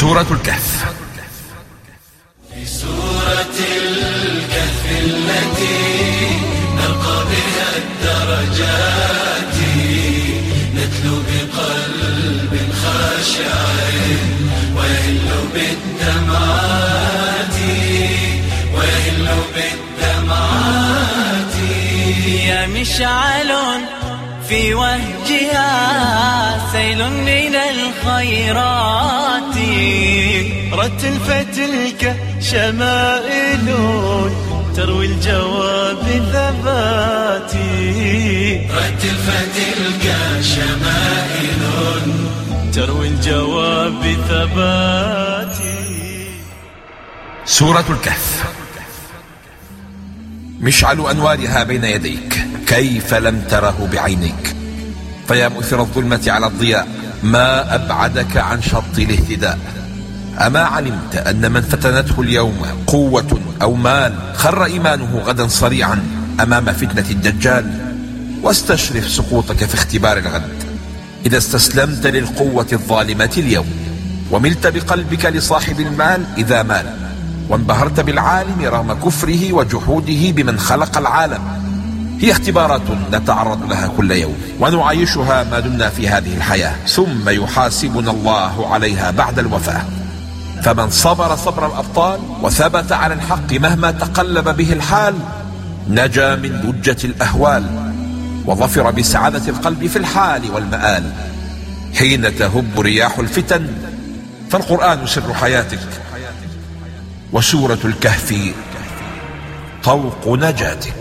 سورة الكهف. سورة الكهف التي نرقى بها الدرجات نتلو بقلب خاشع ويهل بالدمعات ويهل بالدمعات يا مشعل في وهجها سيل من الخيرات. رتل فتلك شمائل تروي الجواب ثباتي رتل فتلك شمائل تروي الجواب ثباتي سورة الكهف. مشعل أنوارها بين يديك كيف لم تره بعينيك؟ فيا مؤثر الظلمة على الضياء ما أبعدك عن شط الاهتداء؟ أما علمت أن من فتنته اليوم قوة أو مال خر إيمانه غدا صريعا أمام فتنة الدجال؟ واستشرف سقوطك في اختبار الغد. إذا استسلمت للقوة الظالمة اليوم وملت بقلبك لصاحب المال إذا مال وانبهرت بالعالم رغم كفره وجحوده بمن خلق العالم. هي اختبارات نتعرض لها كل يوم ونعايشها ما دمنا في هذه الحياة. ثم يحاسبنا الله عليها بعد الوفاة. فمن صبر صبر الأبطال وثبت على الحق مهما تقلب به الحال نجا من لجة الأهوال وظفر بسعادة القلب في الحال والمآل. حين تهب رياح الفتن فالقرآن سر حياتك. وسورة الكهف طوق نجاتك.